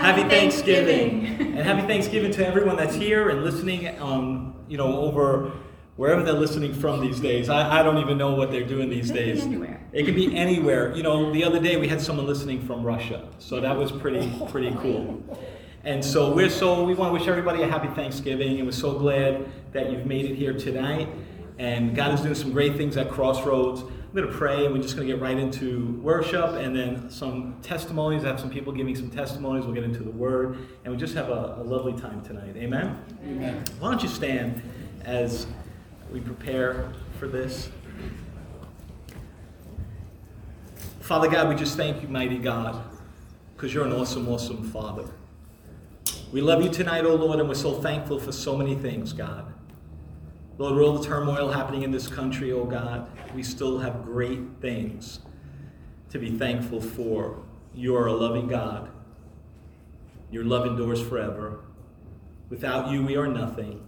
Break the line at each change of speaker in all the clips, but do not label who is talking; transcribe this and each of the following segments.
Happy Thanksgiving. and happy Thanksgiving to everyone that's here and listening, um, you know, over wherever they're listening from these days. I, I don't even know what they're doing these
It could be
days.
anywhere.
It can be anywhere. You know, the other day we had someone listening from Russia, so that was pretty pretty cool. And so we're so we want to wish everybody a happy Thanksgiving, and we're so glad that you've made it here tonight. And God is doing some great things at Crossroads. I'm going to pray, and we're just going to get right into worship, and then some testimonies. I have some people giving some testimonies. We'll get into the Word, and we just have a, a lovely time tonight. Amen.
Amen.
Why don't you stand as we prepare for this? Father God, we just thank you, mighty God, because you're an awesome, awesome Father. We love you tonight, O Lord, and we're so thankful for so many things, God. Lord, with all the turmoil happening in this country, oh God, we still have great things to be thankful for. You are a loving God. Your love endures forever. Without you, we are nothing.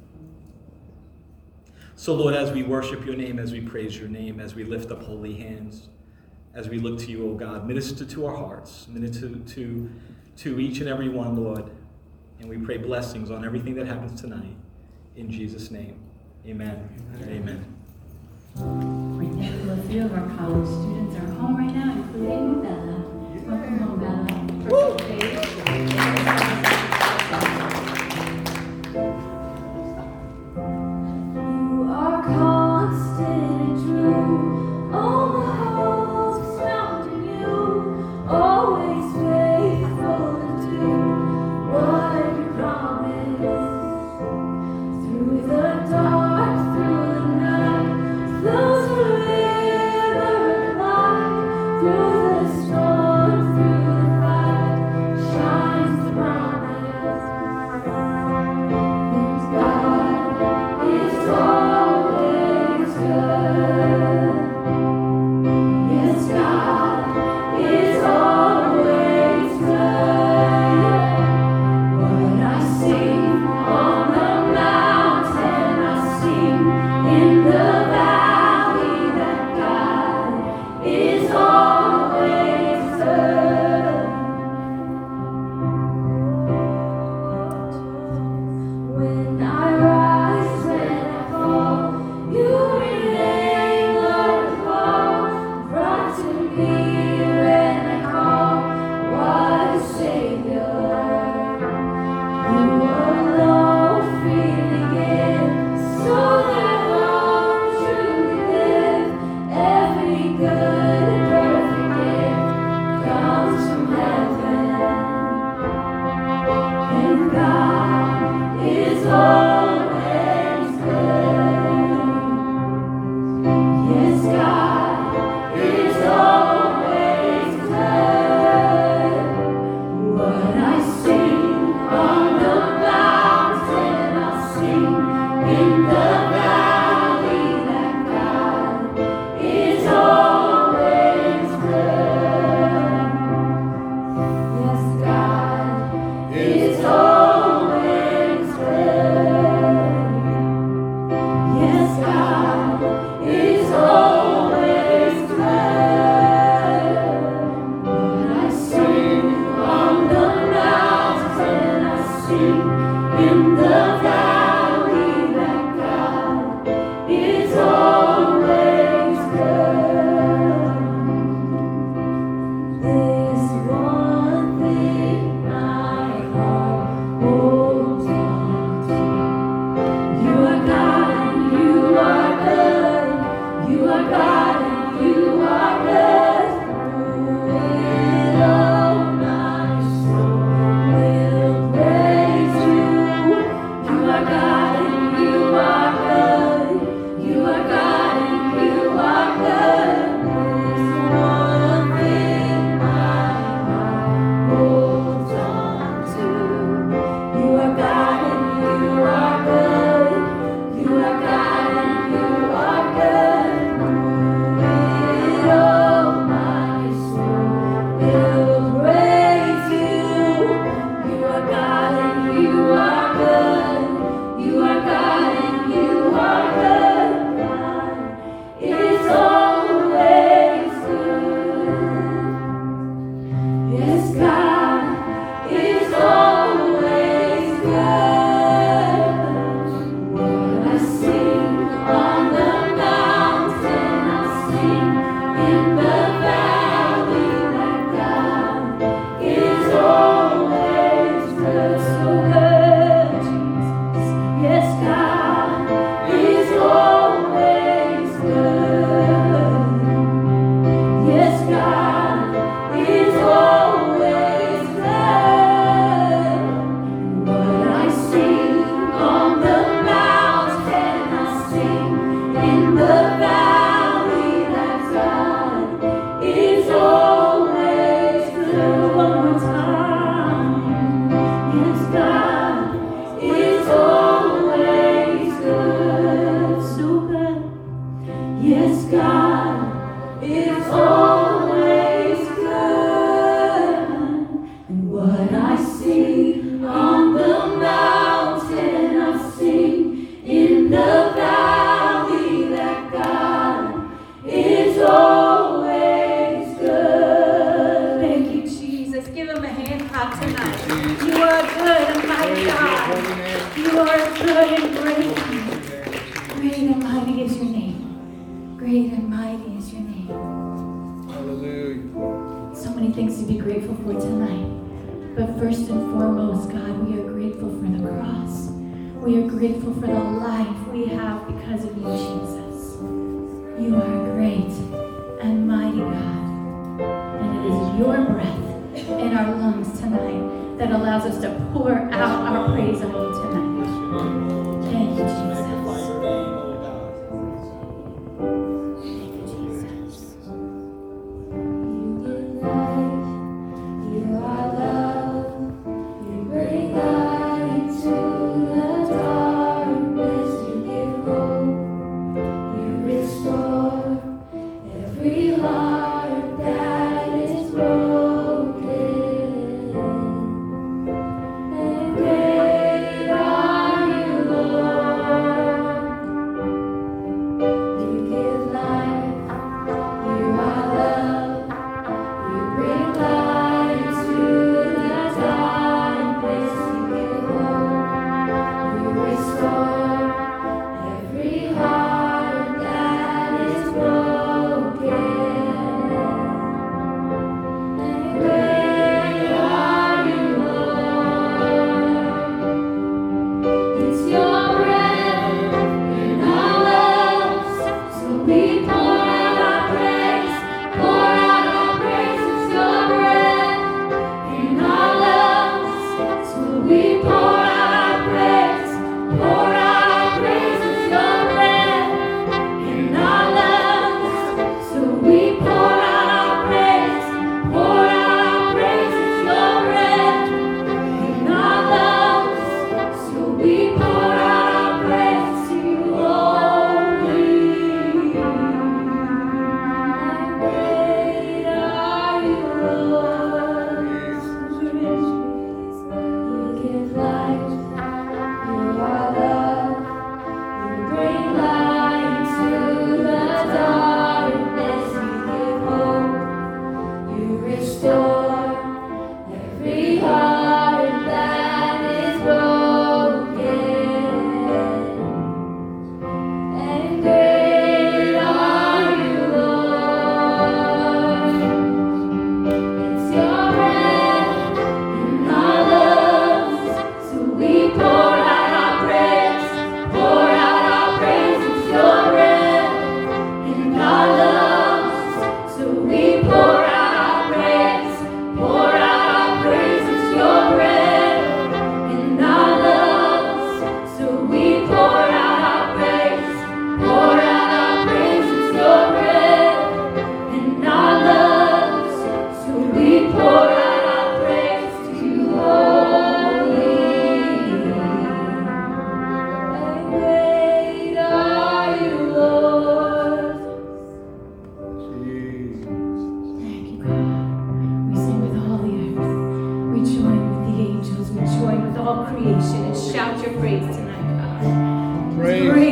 So, Lord, as we worship your name, as we praise your name, as we lift up holy hands, as we look to you, O God, minister to our hearts, minister to, to each and every one, Lord. And we pray blessings on everything that happens tonight. In Jesus' name, amen. Amen.
We're thankful a few of our college students are home right now, including Bella. Welcome home, Bella.
You many things to be grateful for tonight. But first and foremost, God, we are grateful for the cross. We are grateful for the life we have because of you, Jesus. You are great and mighty God. And it is your breath in our lungs tonight that allows us to pour out our praise on you tonight. creation and shout your praise tonight, God.
Praise.
praise.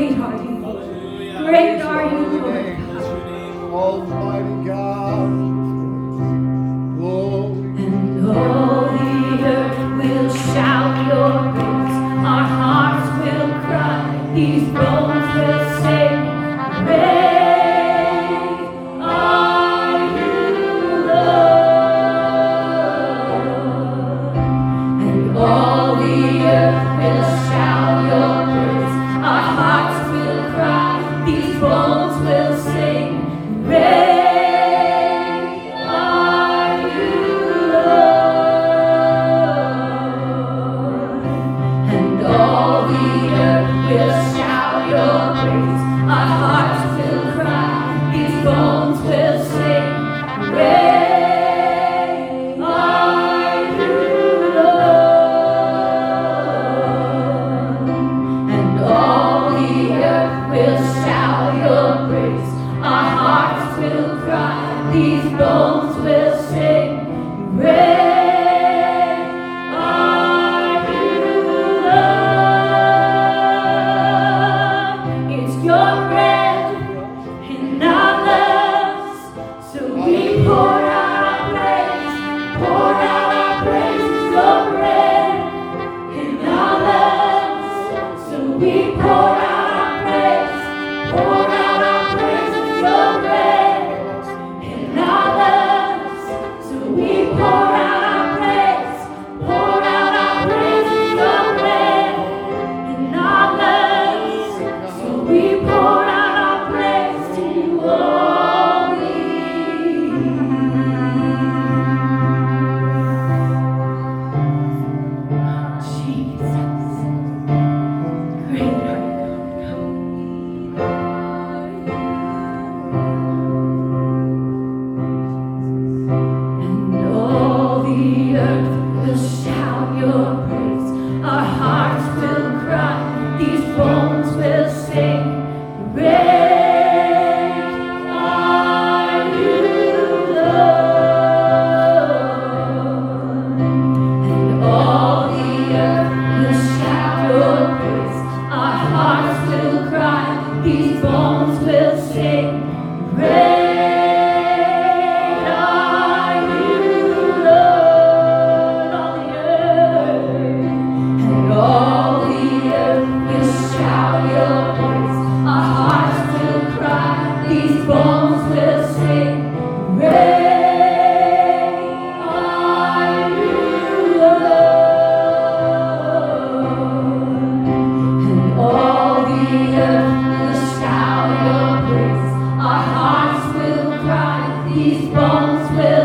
These bones will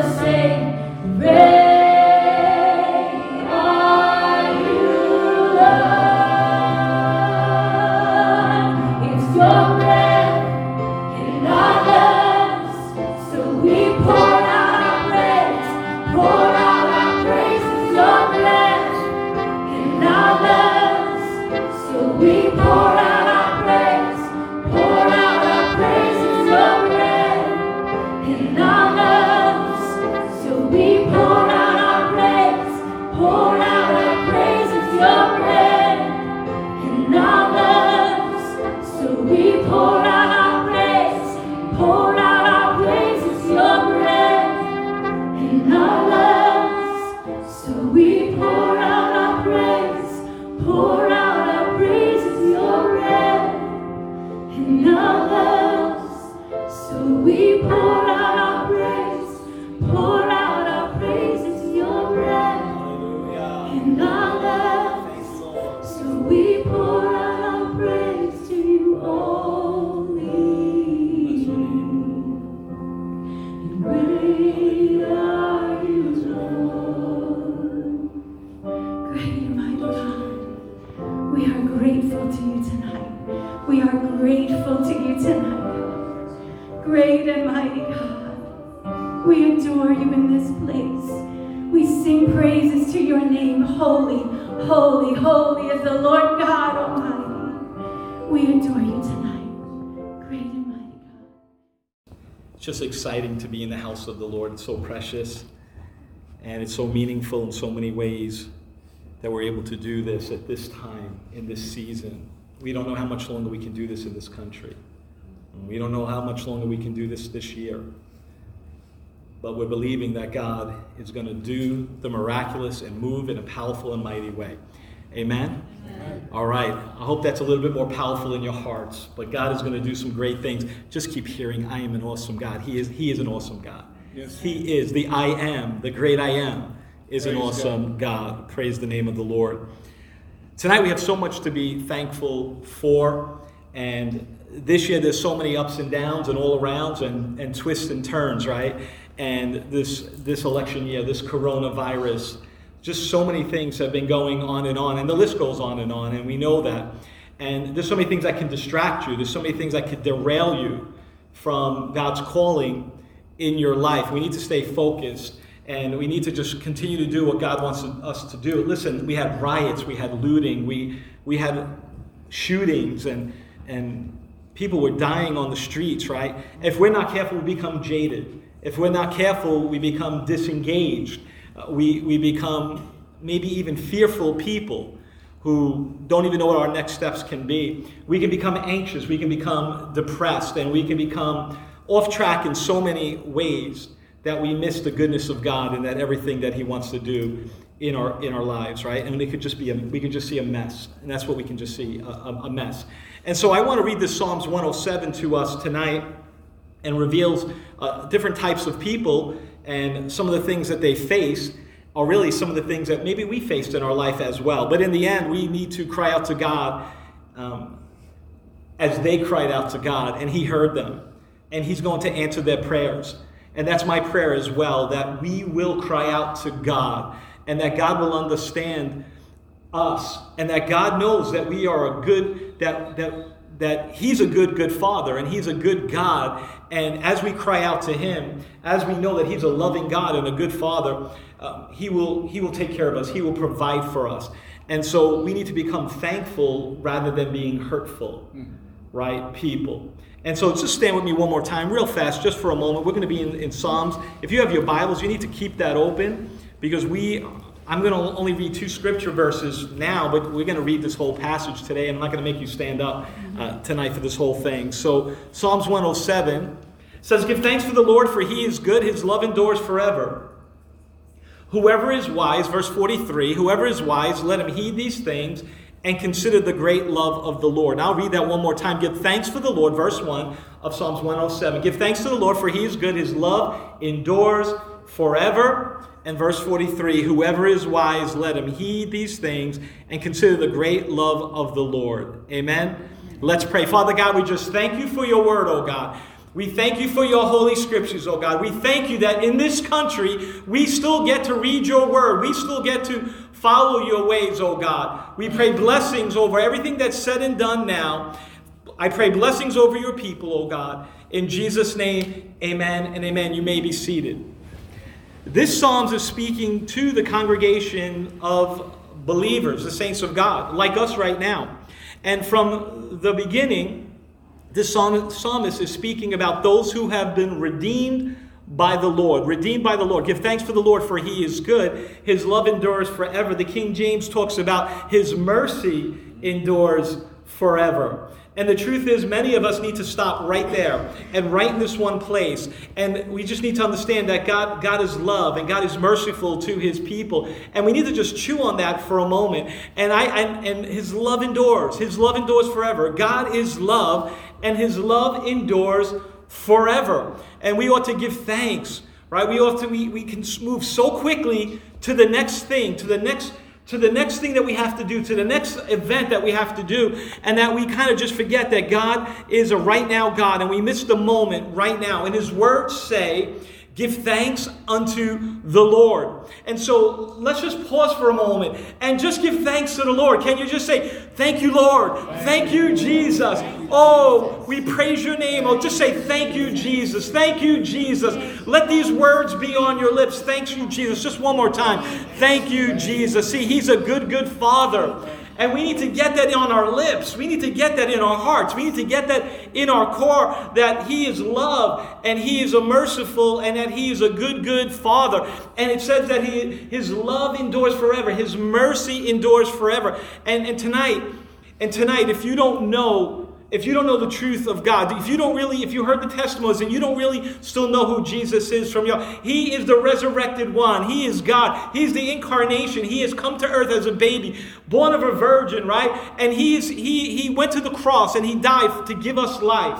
Holy, holy, holy is the Lord God Almighty. We adore you tonight. Great and mighty God.
It's just exciting to be in the house of the Lord. It's so precious and it's so meaningful in so many ways that we're able to do this at this time, in this season. We don't know how much longer we can do this in this country. We don't know how much longer we can do this this year. But we're believing that God is going to do the miraculous and move in a powerful and mighty way. Amen? All right. I hope that's a little bit more powerful in your hearts. But God is going to do some great things. Just keep hearing, I am an awesome God. He is, he is an awesome God.
Yes.
He is the I am, the great I am, is an
Praise
awesome God. Praise the name of the Lord. Tonight we have so much to be thankful for. And this year there's so many ups and downs and all arounds and, and twists and turns, right? And this this election year, this coronavirus, just so many things have been going on and on, and the list goes on and on, and we know that. And there's so many things that can distract you. There's so many things that can derail you from God's calling in your life. We need to stay focused and we need to just continue to do what God wants us to do. Listen, we had riots, we had looting, we, we had shootings, and, and people were dying on the streets, right? If we're not careful, we become jaded. If we're not careful, we become disengaged. Uh, we, we become maybe even fearful people who don't even know what our next steps can be. We can become anxious, we can become depressed, and we can become off track in so many ways that we miss the goodness of God and that everything that He wants to do in our in our lives, right? And it could just be a, we could just see a mess, and that's what we can just see a, a, mess. And so I want to read this Psalms 107 to us tonight, and reveals uh, different types of people and some of the things that they face are really some of the things that maybe we faced in our life as well. But in the end, we need to cry out to God um, as they cried out to God, and He heard them, and He's going to answer their prayers. And that's my prayer as well that we will cry out to God, and that God will understand us, and that God knows that we are a good, that, that that he's a good, good father and he's a good God. And as we cry out to him, as we know that he's a loving God and a good father, uh, he, will, he will take care of us, he will provide for us. And so we need to become thankful rather than being hurtful, right? People. And so just stand with me one more time, real fast, just for a moment. We're going to be in, in Psalms. If you have your Bibles, you need to keep that open because we I'm going to only read two scripture verses now, but we're going to read this whole passage today. And I'm not going to make you stand up uh, tonight for this whole thing. So, Psalms 107 says, Give thanks to the Lord, for he is good, his love endures forever. Whoever is wise, verse 43, whoever is wise, let him heed these things and consider the great love of the Lord. Now, I'll read that one more time. Give thanks for the Lord, verse 1 of Psalms 107. Give thanks to the Lord, for he is good, his love endures forever. And verse 43 Whoever is wise, let him heed these things and consider the great love of the Lord. Amen. Let's pray. Father God, we just thank you for your word, oh God. We thank you for your holy scriptures, oh God. We thank you that in this country we still get to read your word. We still get to follow your ways, oh God. We pray blessings over everything that's said and done now. I pray blessings over your people, oh God. In Jesus' name, amen and amen. You may be seated. This Psalms is speaking to the congregation of believers, the saints of God, like us right now. And from the beginning, this psalmist is speaking about those who have been redeemed by the Lord, redeemed by the Lord. Give thanks for the Lord, for he is good. His love endures forever. The King James talks about his mercy endures forever. And the truth is, many of us need to stop right there and right in this one place. And we just need to understand that God, God is love and God is merciful to his people. And we need to just chew on that for a moment. And, I, and, and his love endures. His love endures forever. God is love, and his love endures forever. And we ought to give thanks, right? We ought to, we, we can move so quickly to the next thing, to the next to the next thing that we have to do, to the next event that we have to do, and that we kind of just forget that God is a right now God and we miss the moment right now. And His words say, Give thanks unto the Lord. And so let's just pause for a moment and just give thanks to the Lord. Can you just say, Thank you, Lord. Thank you, Jesus. Oh, we praise your name. Oh, just say, Thank you, Jesus. Thank you, Jesus. Let these words be on your lips. Thank you, Jesus. Just one more time. Thank you, Jesus. See, He's a good, good Father. And we need to get that on our lips. We need to get that in our hearts. We need to get that in our core that He is love and He is a merciful and that He is a good, good Father. And it says that he, His love endures forever, His mercy endures forever. And, and tonight, and tonight, if you don't know if you don't know the truth of God, if you don't really, if you heard the testimonies and you don't really still know who Jesus is from your, He is the resurrected one. He is God. He's the incarnation. He has come to earth as a baby, born of a virgin, right? And he's he he went to the cross and he died to give us life.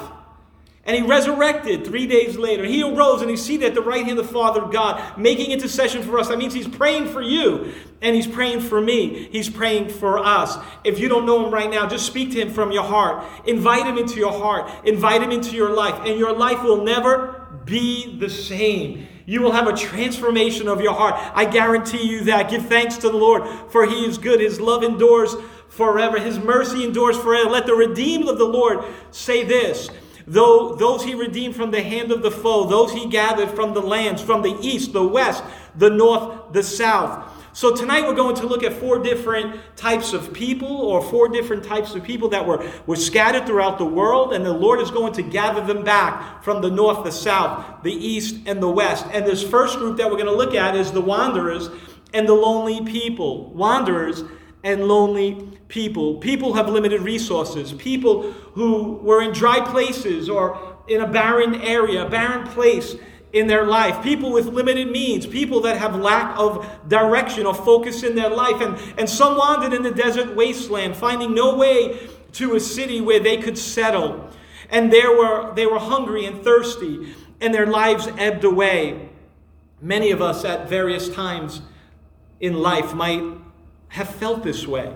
And he resurrected three days later. He arose and he's seated at the right hand of the Father of God, making intercession for us. That means he's praying for you and he's praying for me. He's praying for us. If you don't know him right now, just speak to him from your heart. Invite him into your heart, invite him into your life, and your life will never be the same. You will have a transformation of your heart. I guarantee you that. Give thanks to the Lord, for he is good. His love endures forever, his mercy endures forever. Let the redeemed of the Lord say this. Though those he redeemed from the hand of the foe, those he gathered from the lands, from the east, the west, the north, the south. So tonight we're going to look at four different types of people, or four different types of people that were, were scattered throughout the world, and the Lord is going to gather them back from the north, the south, the east, and the west. And this first group that we're going to look at is the wanderers and the lonely people. Wanderers and lonely people. People have limited resources. People who were in dry places or in a barren area, a barren place in their life. People with limited means. People that have lack of direction or focus in their life. And, and some wandered in the desert wasteland, finding no way to a city where they could settle. And there were, they were hungry and thirsty, and their lives ebbed away. Many of us at various times in life might have felt this way.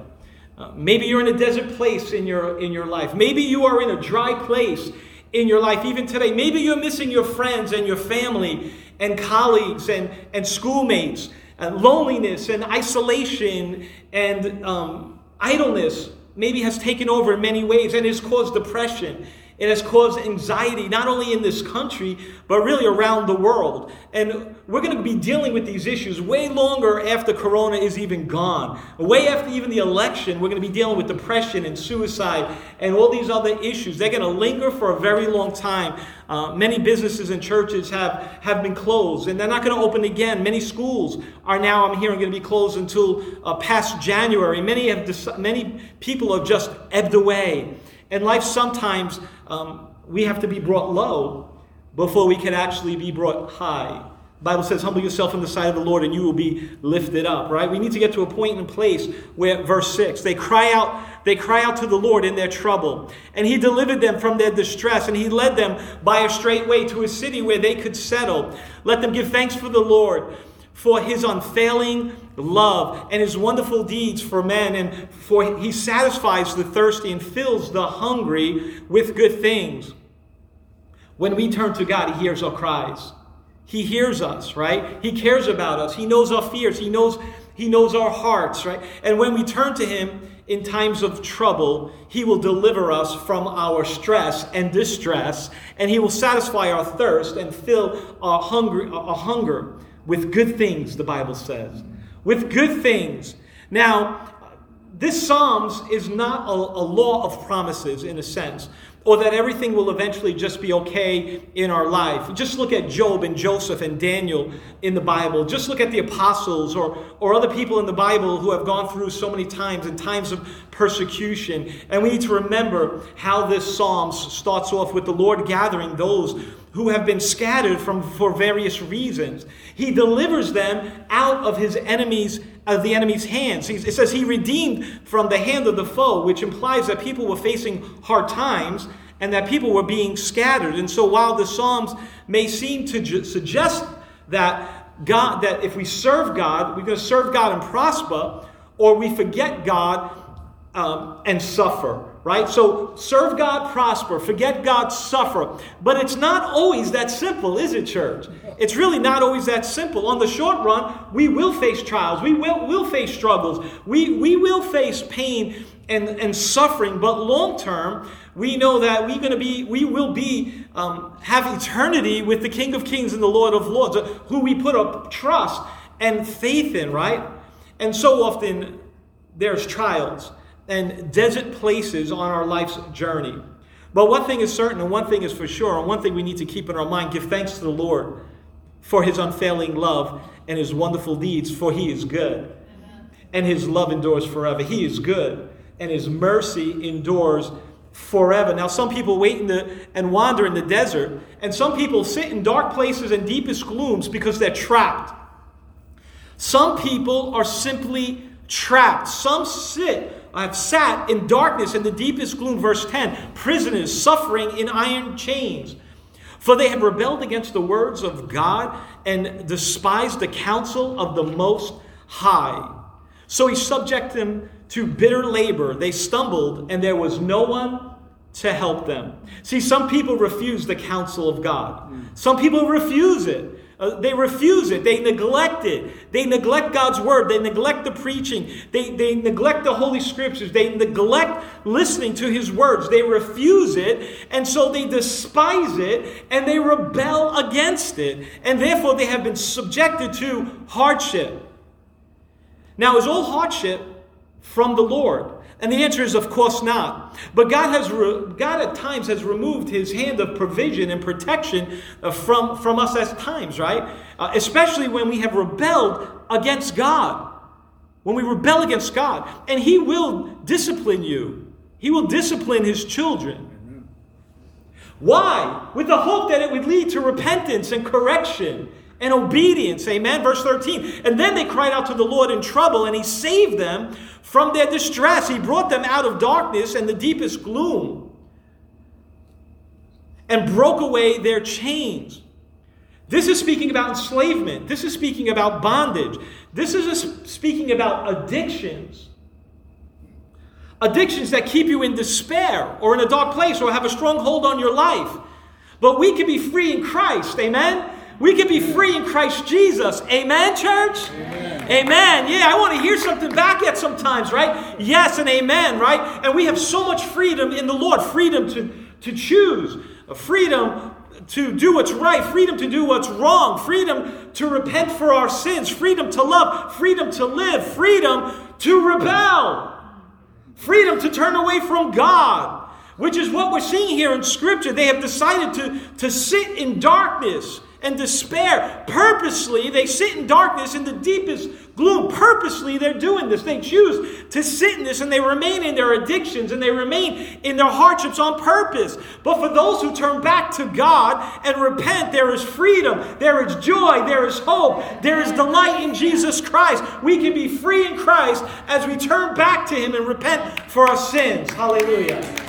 Uh, maybe you're in a desert place in your, in your life. Maybe you are in a dry place in your life even today. Maybe you're missing your friends and your family and colleagues and, and schoolmates. And loneliness and isolation and um, idleness maybe has taken over in many ways and has caused depression. It has caused anxiety, not only in this country, but really around the world. And we're going to be dealing with these issues way longer after Corona is even gone. Way after even the election, we're going to be dealing with depression and suicide and all these other issues. They're going to linger for a very long time. Uh, many businesses and churches have, have been closed, and they're not going to open again. Many schools are now, I'm hearing, going to be closed until uh, past January. Many, have, many people have just ebbed away. In life, sometimes um, we have to be brought low before we can actually be brought high. Bible says, humble yourself in the sight of the Lord and you will be lifted up, right? We need to get to a point and place where, verse 6, they cry out, they cry out to the Lord in their trouble. And he delivered them from their distress, and he led them by a straight way to a city where they could settle. Let them give thanks for the Lord for his unfailing love and his wonderful deeds for men, and for he satisfies the thirsty and fills the hungry with good things. When we turn to God, he hears our cries. He hears us, right? He cares about us. He knows our fears. He knows he knows our hearts, right? And when we turn to him in times of trouble, he will deliver us from our stress and distress, and he will satisfy our thirst and fill our hunger, our hunger with good things, the Bible says. With good things. Now, this Psalms is not a, a, law of promises in a sense, or that everything will eventually just be okay in our life. Just look at Job and Joseph and Daniel in the Bible. Just look at the apostles or, or other people in the Bible who have gone through so many times in times of persecution. And we need to remember how this Psalms starts off with the Lord gathering those who have been scattered from for various reasons. He delivers them out of his enemies of the enemy's hands. It says he redeemed from the hand of the foe, which implies that people were facing hard times and that people were being scattered. And so while the Psalms may seem to ju- suggest that God that if we serve God, we're going to serve God and prosper, or we forget God um, and suffer right? So serve God, prosper, forget God, suffer. But it's not always that simple, is it, church? It's really not always that simple. On the short run, we will face trials, we will, will face struggles, we, we will face pain and, and suffering, but long term, we know that we're going to be, we will be, um, have eternity with the King of Kings and the Lord of Lords, who we put up trust and faith in, right? And so often there's trials and desert places on our life's journey. But one thing is certain, and one thing is for sure, and one thing we need to keep in our mind give thanks to the Lord for his unfailing love and his wonderful deeds, for he is good. And his love endures forever. He is good, and his mercy endures forever. Now, some people wait in the, and wander in the desert, and some people sit in dark places and deepest glooms because they're trapped. Some people are simply trapped. Some sit have sat in darkness in the deepest gloom. Verse 10 prisoners suffering in iron chains. For they have rebelled against the words of God and despised the counsel of the Most High. So he subjected them to bitter labor. They stumbled, and there was no one to help them. See, some people refuse the counsel of God, some people refuse it. Uh, they refuse it. They neglect it. They neglect God's word. They neglect the preaching. They, they neglect the Holy Scriptures. They neglect listening to His words. They refuse it. And so they despise it and they rebel against it. And therefore they have been subjected to hardship. Now, is all hardship from the Lord? And the answer is, of course, not. But God has, re- God at times has removed His hand of provision and protection uh, from, from us at times, right? Uh, especially when we have rebelled against God. When we rebel against God, and He will discipline you. He will discipline His children. Why? With the hope that it would lead to repentance and correction and obedience. Amen. Verse 13. And then they cried out to the Lord in trouble, and He saved them from their distress. He brought them out of darkness and the deepest gloom and broke away their chains. This is speaking about enslavement. This is speaking about bondage. This is speaking about addictions. Addictions that keep you in despair or in a dark place or have a strong hold on your life. But we can be free in Christ. Amen. We can be free in Christ Jesus. Amen, church? Amen. Amen. Yeah, I want to hear something back at sometimes, right? Yes and amen, right? And we have so much freedom in the Lord freedom to, to choose, freedom to do what's right, freedom to do what's wrong, freedom to repent for our sins, freedom to love, freedom to live, freedom to rebel, freedom to turn away from God, which is what we're seeing here in Scripture. They have decided to, to sit in darkness and despair. Purposely, they sit in darkness in the deepest gloom. Purposely, they're doing this. They choose to sit in this and they remain in their addictions and they remain in their hardships on purpose. But for those who turn back to God and repent, there is freedom, there is joy, there is hope, there is delight in Jesus Christ. We can be free in Christ as we turn back to Him and repent for our sins. Hallelujah.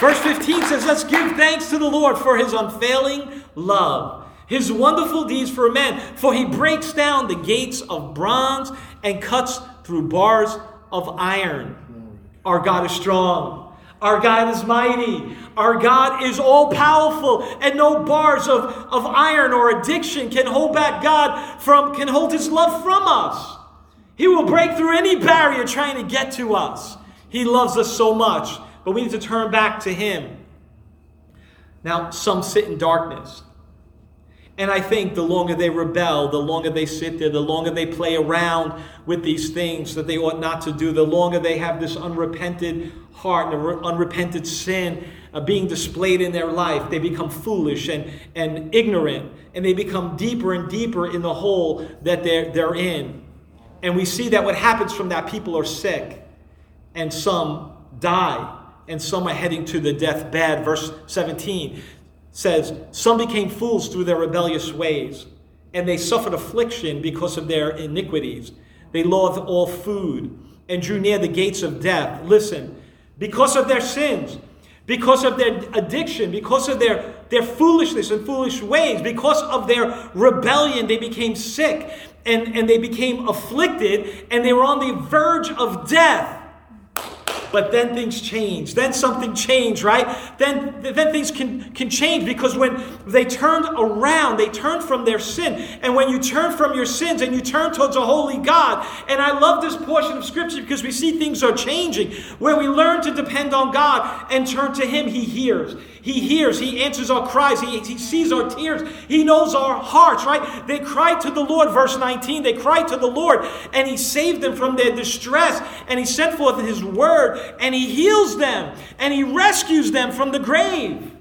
Verse 15 says, Let's give thanks to the Lord for his unfailing love, his wonderful deeds for men, for he breaks down the gates of bronze and cuts through bars of iron. Our God is strong. Our God is mighty. Our God is all powerful, and no bars of, of iron or addiction can hold back God from, can hold his love from us. He will break through any barrier trying to get to us. He loves us so much but we need to turn back to Him. Now, some sit in darkness. And I think the longer they rebel, the longer they sit there, the longer they play around with these things that they ought not to do, the longer they have this unrepented heart and unrepented sin uh, being displayed in their life, they become foolish and, and ignorant, and they become deeper and deeper in the hole that they're, they're in. And we see that what happens from that, people are sick, and some die and some are heading to the deathbed. Verse 17 says, Some became fools through their rebellious ways, and they suffered affliction because of their iniquities. They loathed all food and drew near the gates of death. Listen, because of their sins, because of their addiction, because of their, their foolishness and foolish ways, because of their rebellion, they became sick and, and they became afflicted and they were on the verge of death. But then things change. Then something changed, right? Then, then things can, can change because when they turned around, they turned from their sin. And when you turn from your sins and you turn towards a holy God, and I love this portion of Scripture because we see things are changing. Where we learn to depend on God and turn to Him, He hears. He hears, He answers our cries, He, he sees our tears, He knows our hearts, right? They cried to the Lord, verse 19. They cried to the Lord, and He saved them from their distress, and He sent forth His word, and He heals them, and He rescues them from the grave.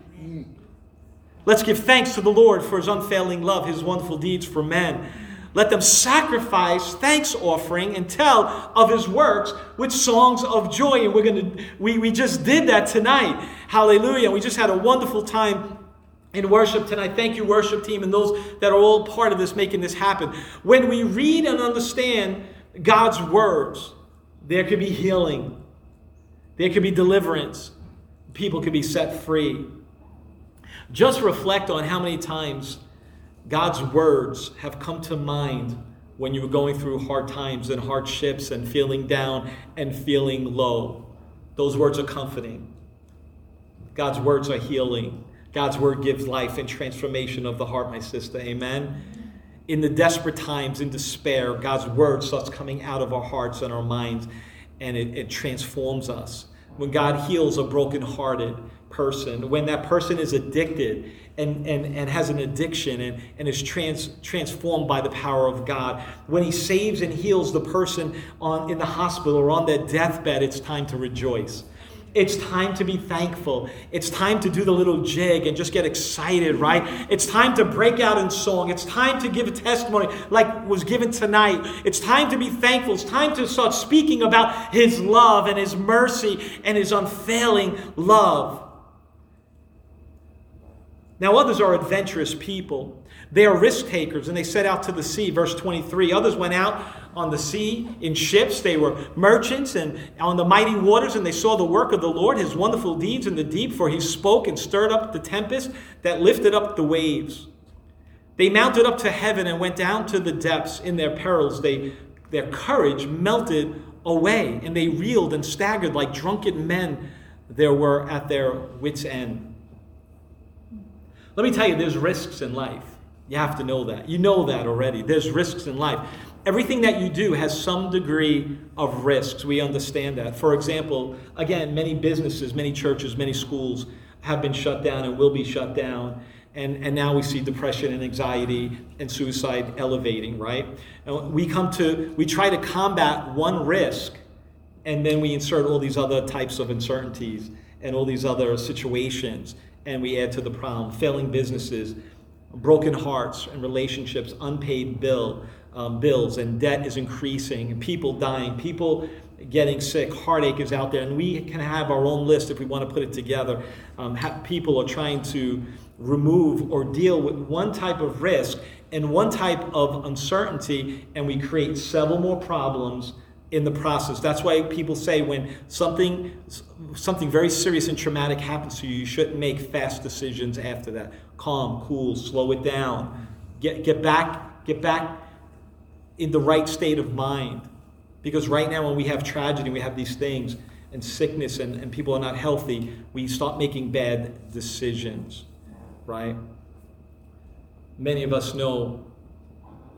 Let's give thanks to the Lord for His unfailing love, His wonderful deeds for men. Let them sacrifice thanks offering and tell of his works with songs of joy. And we're to, we, we just did that tonight. Hallelujah. We just had a wonderful time in worship tonight. Thank you, worship team, and those that are all part of this, making this happen. When we read and understand God's words, there could be healing, there could be deliverance, people could be set free. Just reflect on how many times God's words have come to mind when you were going through hard times and hardships and feeling down and feeling low. Those words are comforting. God's words are healing. God's word gives life and transformation of the heart, my sister. Amen. In the desperate times, in despair, God's word starts coming out of our hearts and our minds, and it, it transforms us. When God heals a brokenhearted person, when that person is addicted and, and, and has an addiction and, and is trans, transformed by the power of God, when He saves and heals the person on, in the hospital or on their deathbed, it's time to rejoice. It's time to be thankful. It's time to do the little jig and just get excited, right? It's time to break out in song. It's time to give a testimony like was given tonight. It's time to be thankful. It's time to start speaking about His love and His mercy and His unfailing love. Now, others are adventurous people. They are risk takers and they set out to the sea. Verse 23 Others went out on the sea in ships. They were merchants and on the mighty waters, and they saw the work of the Lord, his wonderful deeds in the deep, for he spoke and stirred up the tempest that lifted up the waves. They mounted up to heaven and went down to the depths in their perils. They, their courage melted away, and they reeled and staggered like drunken men. There were at their wits' end. Let me tell you, there's risks in life. You have to know that. You know that already. There's risks in life. Everything that you do has some degree of risks. We understand that. For example, again, many businesses, many churches, many schools have been shut down and will be shut down. And, and now we see depression and anxiety and suicide elevating, right? And we come to, we try to combat one risk and then we insert all these other types of uncertainties and all these other situations and we add to the problem failing businesses broken hearts and relationships unpaid bill um, bills and debt is increasing and people dying people getting sick heartache is out there and we can have our own list if we want to put it together um, people are trying to remove or deal with one type of risk and one type of uncertainty and we create several more problems in the process. That's why people say when something something very serious and traumatic happens to you, you shouldn't make fast decisions after that. Calm, cool, slow it down. Get get back get back in the right state of mind. Because right now when we have tragedy, we have these things and sickness and, and people are not healthy, we start making bad decisions. Right? Many of us know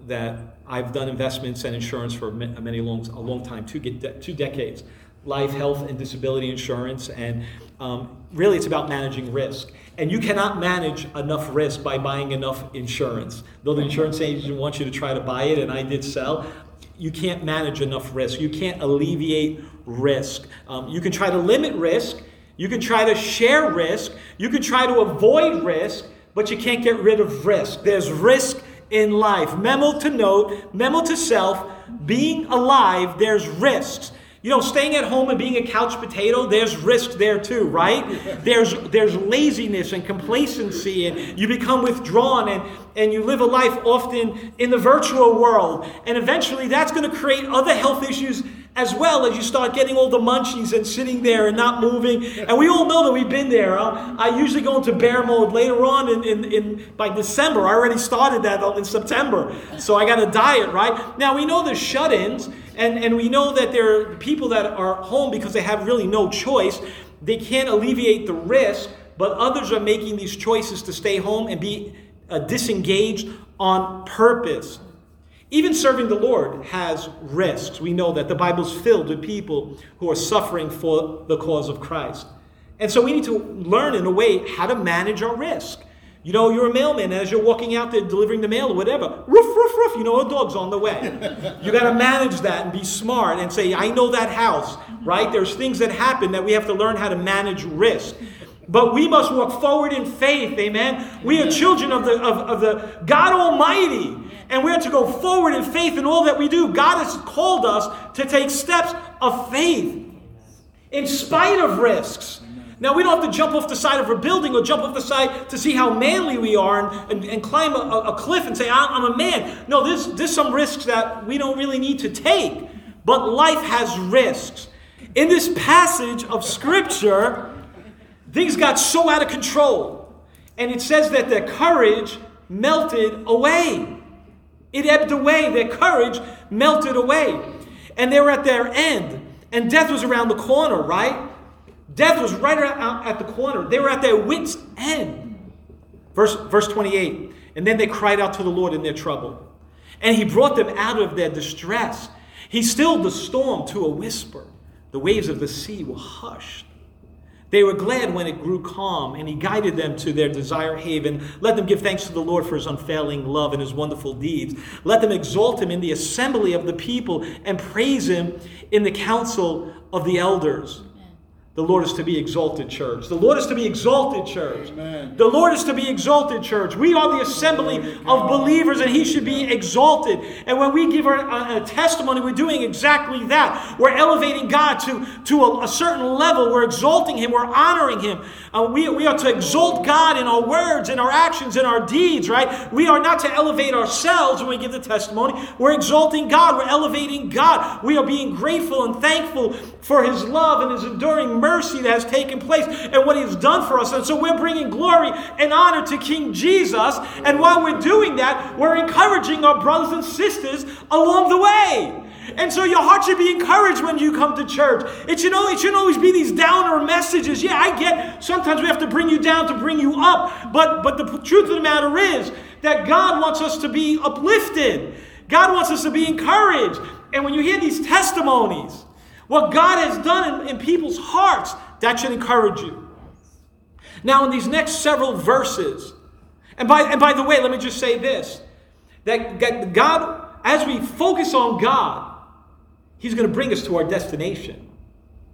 that I've done investments and insurance for many long, a long time, two, two decades. Life, health, and disability insurance, and um, really it's about managing risk. And you cannot manage enough risk by buying enough insurance. Though the insurance agent wants you to try to buy it, and I did sell, you can't manage enough risk. You can't alleviate risk. Um, you can try to limit risk, you can try to share risk, you can try to avoid risk, but you can't get rid of risk. There's risk in life. Memo to note, memo to self, being alive, there's risks. You know, staying at home and being a couch potato, there's risk there too, right? There's there's laziness and complacency, and you become withdrawn and, and you live a life often in the virtual world. And eventually that's going to create other health issues as well as you start getting all the munchies and sitting there and not moving. And we all know that we've been there. Huh? I usually go into bear mode later on in, in, in by December. I already started that in September. So I got a diet, right? Now we know there's shut-ins, and, and we know that there are people that are home because they have really no choice. They can't alleviate the risk, but others are making these choices to stay home and be uh, disengaged on purpose. Even serving the Lord has risks. We know that the Bible's filled with people who are suffering for the cause of Christ. And so we need to learn, in a way, how to manage our risk. You know, you're a mailman, as you're walking out there delivering the mail or whatever, roof, roof, roof, you know, a dog's on the way. You got to manage that and be smart and say, I know that house, right? There's things that happen that we have to learn how to manage risk. But we must walk forward in faith, amen? We are children of the, of, of the God Almighty and we're to go forward in faith in all that we do. God has called us to take steps of faith in spite of risks. Now, we don't have to jump off the side of a building or jump off the side to see how manly we are and, and, and climb a, a, cliff and say, I'm a man. No, there's, there's some risks that we don't really need to take. But life has risks. In this passage of Scripture, things got so out of control. And it says that their courage melted away. It ebbed away. Their courage melted away. And they were at their end. And death was around the corner, right? Death was right at the corner. They were at their wits' end. Verse, verse 28. And then they cried out to the Lord in their trouble. And he brought them out of their distress. He stilled the storm to a whisper. The waves of the sea were hushed. They were glad when it grew calm, and he guided them to their desired haven. Let them give thanks to the Lord for his unfailing love and his wonderful deeds. Let them exalt him in the assembly of the people and praise him in the council of the elders. The Lord is to be exalted, church. The Lord is to be exalted, church. Amen. The Lord is to be exalted, church. We are the assembly of believers, and He should be exalted. And when we give our, a, testimony, we're doing exactly that. We're elevating God to, to a, a certain level. We're exalting Him. We're honoring Him. Uh, we, we are to exalt God in our words, in our actions, in our deeds, right? We are not to elevate ourselves when we give the testimony. We're exalting God. We're elevating God. We are being grateful and thankful for His love and His enduring mercy that has taken place and what He has done for us. And so we're bringing glory and honor to King Jesus. And while we're doing that, we're encouraging our brothers and sisters along the way. And so your heart should be encouraged when you come to church. It should, it shouldn't always be these downer messages. Yeah, I get sometimes we have to bring you down to bring you up. But, but the truth of the matter is that God wants us to be uplifted. God wants us to be encouraged. And when you hear these testimonies, what God has done in, in people's hearts, that should encourage you. Now, in these next several verses, and by, and by the way, let me just say this that, that God, as we focus on God, He's going to bring us to our destination.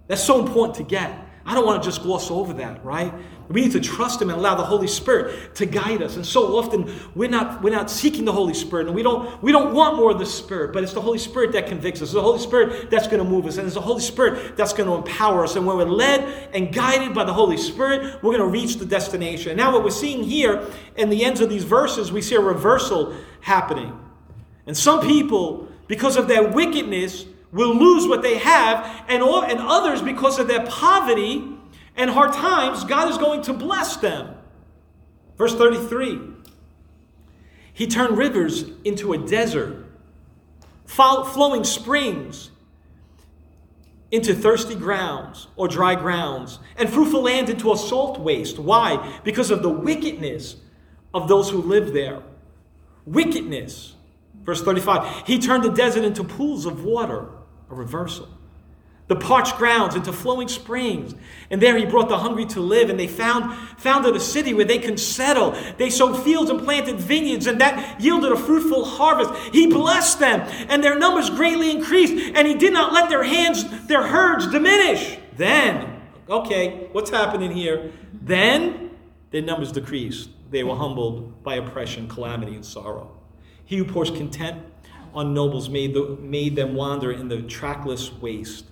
That's so important to get. I don't want to just gloss over that, right? We need to trust Him and allow the Holy Spirit to guide us. And so often we're not, we're not seeking the Holy Spirit and we don't, we don't want more of the Spirit, but it's the Holy Spirit that convicts us. It's the Holy Spirit that's going to move us. And it's the Holy Spirit that's going to empower us. And when we're led and guided by the Holy Spirit, we're going to reach the destination. And now, what we're seeing here in the ends of these verses, we see a reversal happening. And some people, because of their wickedness, will lose what they have, and, all, and others, because of their poverty and hard times, God is going to bless them. Verse 33 He turned rivers into a desert, flowing springs into thirsty grounds or dry grounds, and fruitful land into a salt waste. Why? Because of the wickedness of those who live there. Wickedness. Verse 35 He turned the desert into pools of water a reversal. The parched grounds into flowing springs. And there he brought the hungry to live, and they found, founded a city where they can settle. They sowed fields and planted vineyards, and that yielded a fruitful harvest. He blessed them, and their numbers greatly increased, and he did not let their hands, their herds diminish. Then, okay, what's happening here? Then their numbers decreased. They were humbled by oppression, calamity, and sorrow. He who pours content on nobles made, the, made them wander in the trackless waste.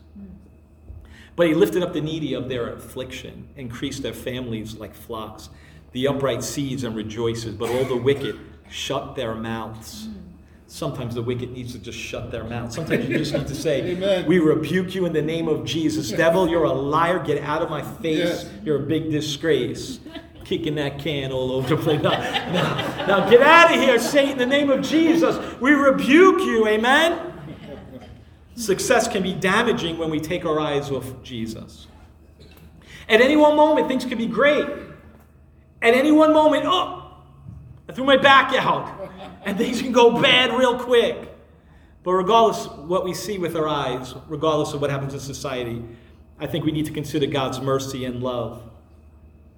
But he lifted up the needy of their affliction, increased their families like flocks. The upright sees and rejoices, but all the wicked shut their mouths. Sometimes the wicked needs to just shut their mouth. Sometimes you just need to say,
Amen.
We rebuke you in the name of Jesus. Devil, you're a liar. Get out of my face.
Yeah.
You're a big disgrace. Kicking that can all over the place. Now, now, now get out of here, Satan, in the name of Jesus. We rebuke you. Amen. Success can be damaging when we take our eyes off Jesus. At any one moment, things can be great. At any one moment, oh, I threw my back out. And things can go bad real quick. But regardless what we see with our eyes, regardless of what happens in society, I think we need to consider God's mercy and love.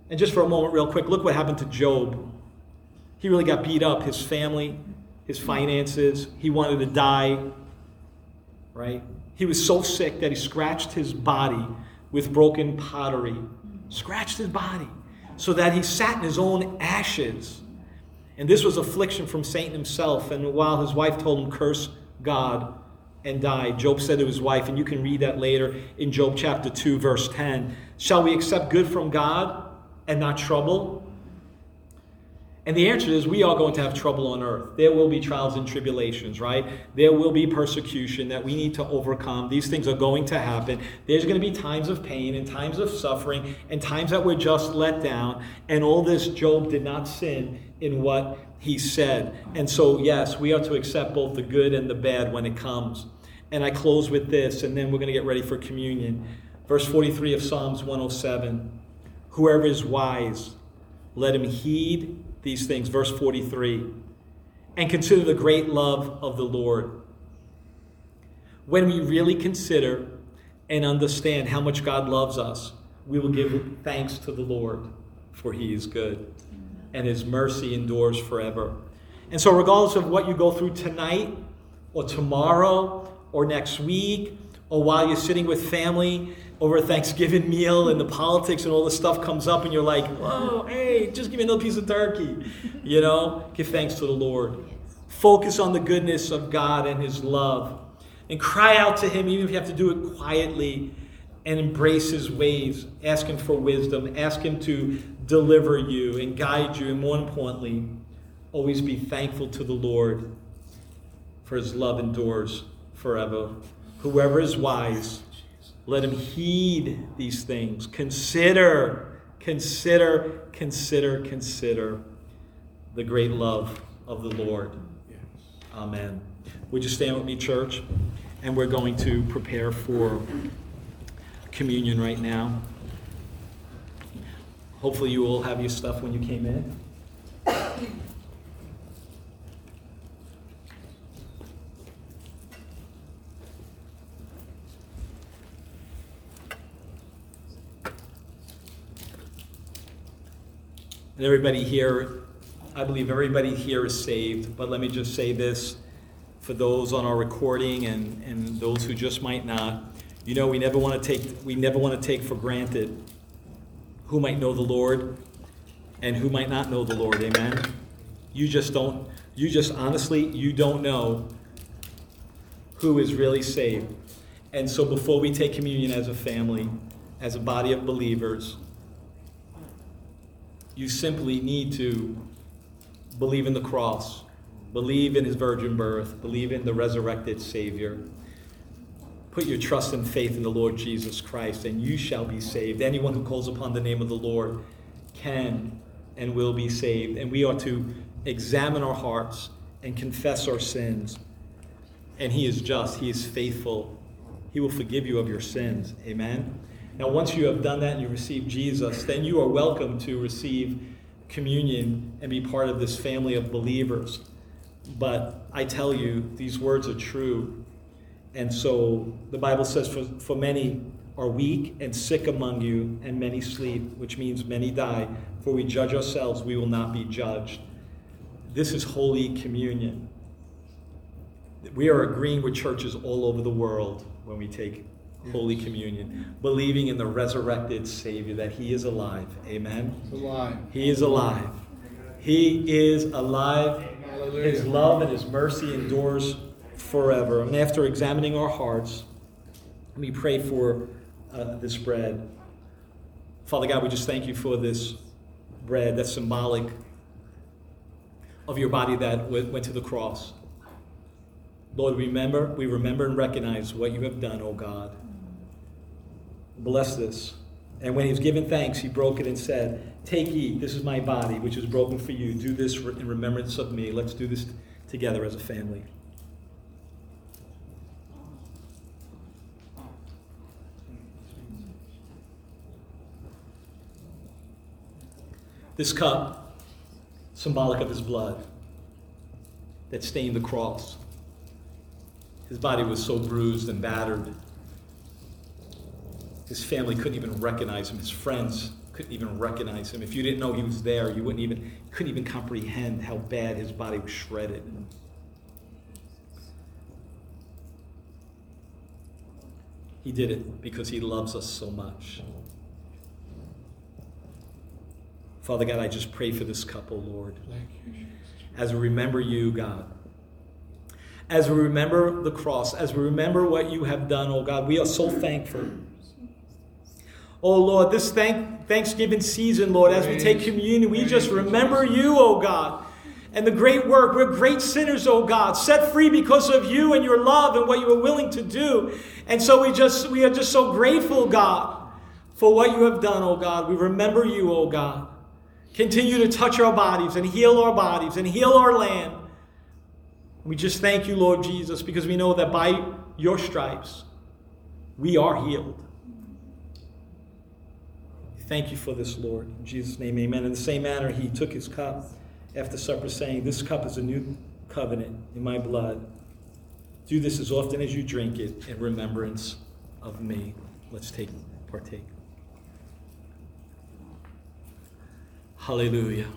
And just for a moment, real quick, look what happened to Job. He really got beat up. His family, his finances, he wanted to die, right? He was so sick that he scratched his body with broken pottery, scratched his body, so that he sat in his own ashes. And this was affliction from Satan himself. And while his wife told him, curse God and die, Job said to his wife, and you can read that later in Job chapter 2, verse 10 Shall we accept good from God and not trouble? And the answer is we are going to have trouble on earth. There will be trials and tribulations, right? There will be persecution that we need to overcome. These things are going to happen. There's going to be times of pain and times of suffering and times that we're just let down. And all this, Job did not sin in what he said. And so, yes, we are to accept both the good and the bad when it comes. And I close with this, and then we're going to get ready for communion. Verse 43 of Psalms 107 Whoever is wise, let him heed these things. Verse 43 and consider the great love of the Lord. When we really consider and understand how much God loves us, we will give thanks to the Lord, for he is good, and his mercy endures forever. And so, regardless of what you go through tonight, or tomorrow, or next week, or while you're sitting with family over a Thanksgiving meal and the politics and all this stuff comes up, and you're like, whoa, hey, just give me another piece of turkey. You know, give thanks to the Lord. Focus on the goodness of God and his love and cry out to him, even if you have to do it quietly, and embrace his ways. Ask him for wisdom. Ask him to deliver you and guide you. And more importantly, always be thankful to the Lord, for his love endures forever. Whoever is wise, let him heed these things. Consider, consider, consider, consider the great love of the Lord. Amen. Would you stand with me, church? And we're going to prepare for communion right now. Hopefully, you all have your stuff when you came in. And everybody here, I believe everybody here is saved. But let me just say this for those on our recording and, and those who just might not. You know, we never want to take we never want to take for granted who might know the Lord and who might not know the Lord. Amen. You just don't you just honestly you don't know who is really saved. And so before we take communion as a family, as a body of believers, you simply need to believe in the cross, believe in his virgin birth, believe in the resurrected Savior. Put your trust and faith in the Lord Jesus Christ, and you shall be saved. Anyone who calls upon the name of the Lord can and will be saved. And we are to examine our hearts and confess our sins. And he is just, he is faithful. He will forgive you of your sins. Amen. Now, once you have done that and you receive Jesus, then you are welcome to receive communion and be part of this family of believers. But I tell you, these words are true. And so the Bible says, for, for many are weak and sick among you, and many sleep, which means many die. For we judge ourselves, we will not be judged. This is Holy Communion. We are agreeing with churches all over the world when we take Holy Communion, believing in the resurrected Savior, that He is alive. Amen.
Alive.
He is alive. He is alive. His love and His mercy endures forever. And after examining our hearts, let me pray for uh, this bread. Father God, we just thank you for this bread that's symbolic of your body that went went to the cross. Lord, remember, we remember and recognize what you have done, O God. Bless this. And when he was given thanks, he broke it and said, Take, eat, this is my body, which is broken for you. Do this in remembrance of me. Let's do this together as a family. This cup, symbolic of his blood that stained the cross. His body was so bruised and battered. His family couldn't even recognize him. His friends couldn't even recognize him. If you didn't know he was there, you wouldn't even couldn't even comprehend how bad his body was shredded. He did it because he loves us so much. Father God, I just pray for this couple, Lord
Thank you, Jesus.
as we remember you, God. As we remember the cross, as we remember what you have done, oh God, we are so thankful. Oh Lord, this thank, Thanksgiving season, Lord, as we take communion, we just remember you, oh God, and the great work. We're great sinners, oh God, set free because of you and your love and what you were willing to do. And so we just we are just so grateful, God, for what you have done, oh God. We remember you, oh God. Continue to touch our bodies and heal our bodies and heal our land. We just thank you, Lord Jesus, because we know that by your stripes we are healed. Thank you for this, Lord. In Jesus' name, amen. In the same manner, he took his cup after supper, saying, This cup is a new covenant in my blood. Do this as often as you drink it in remembrance of me. Let's take partake. Hallelujah.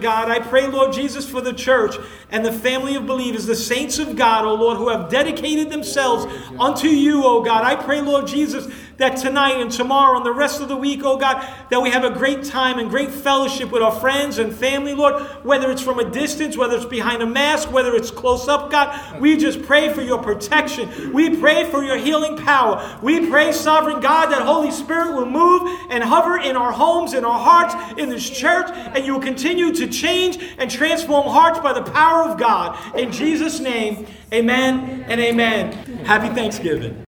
God. I pray, Lord Jesus, for the church and the family of believers, the saints of God, oh Lord, who have dedicated themselves unto you, oh God. I pray, Lord Jesus, that tonight and tomorrow and the rest of the week, oh God, that we have a great time and great fellowship with our friends and family, Lord, whether it's from a distance, whether it's behind a mask, whether it's close up, God. We just pray for your protection. We pray for your healing power. We pray, sovereign God, that Holy Spirit will move and hover in our homes, in our hearts, in this church, and you will continue to change and transform hearts by the power of God. In Jesus' name, amen and amen. Happy Thanksgiving.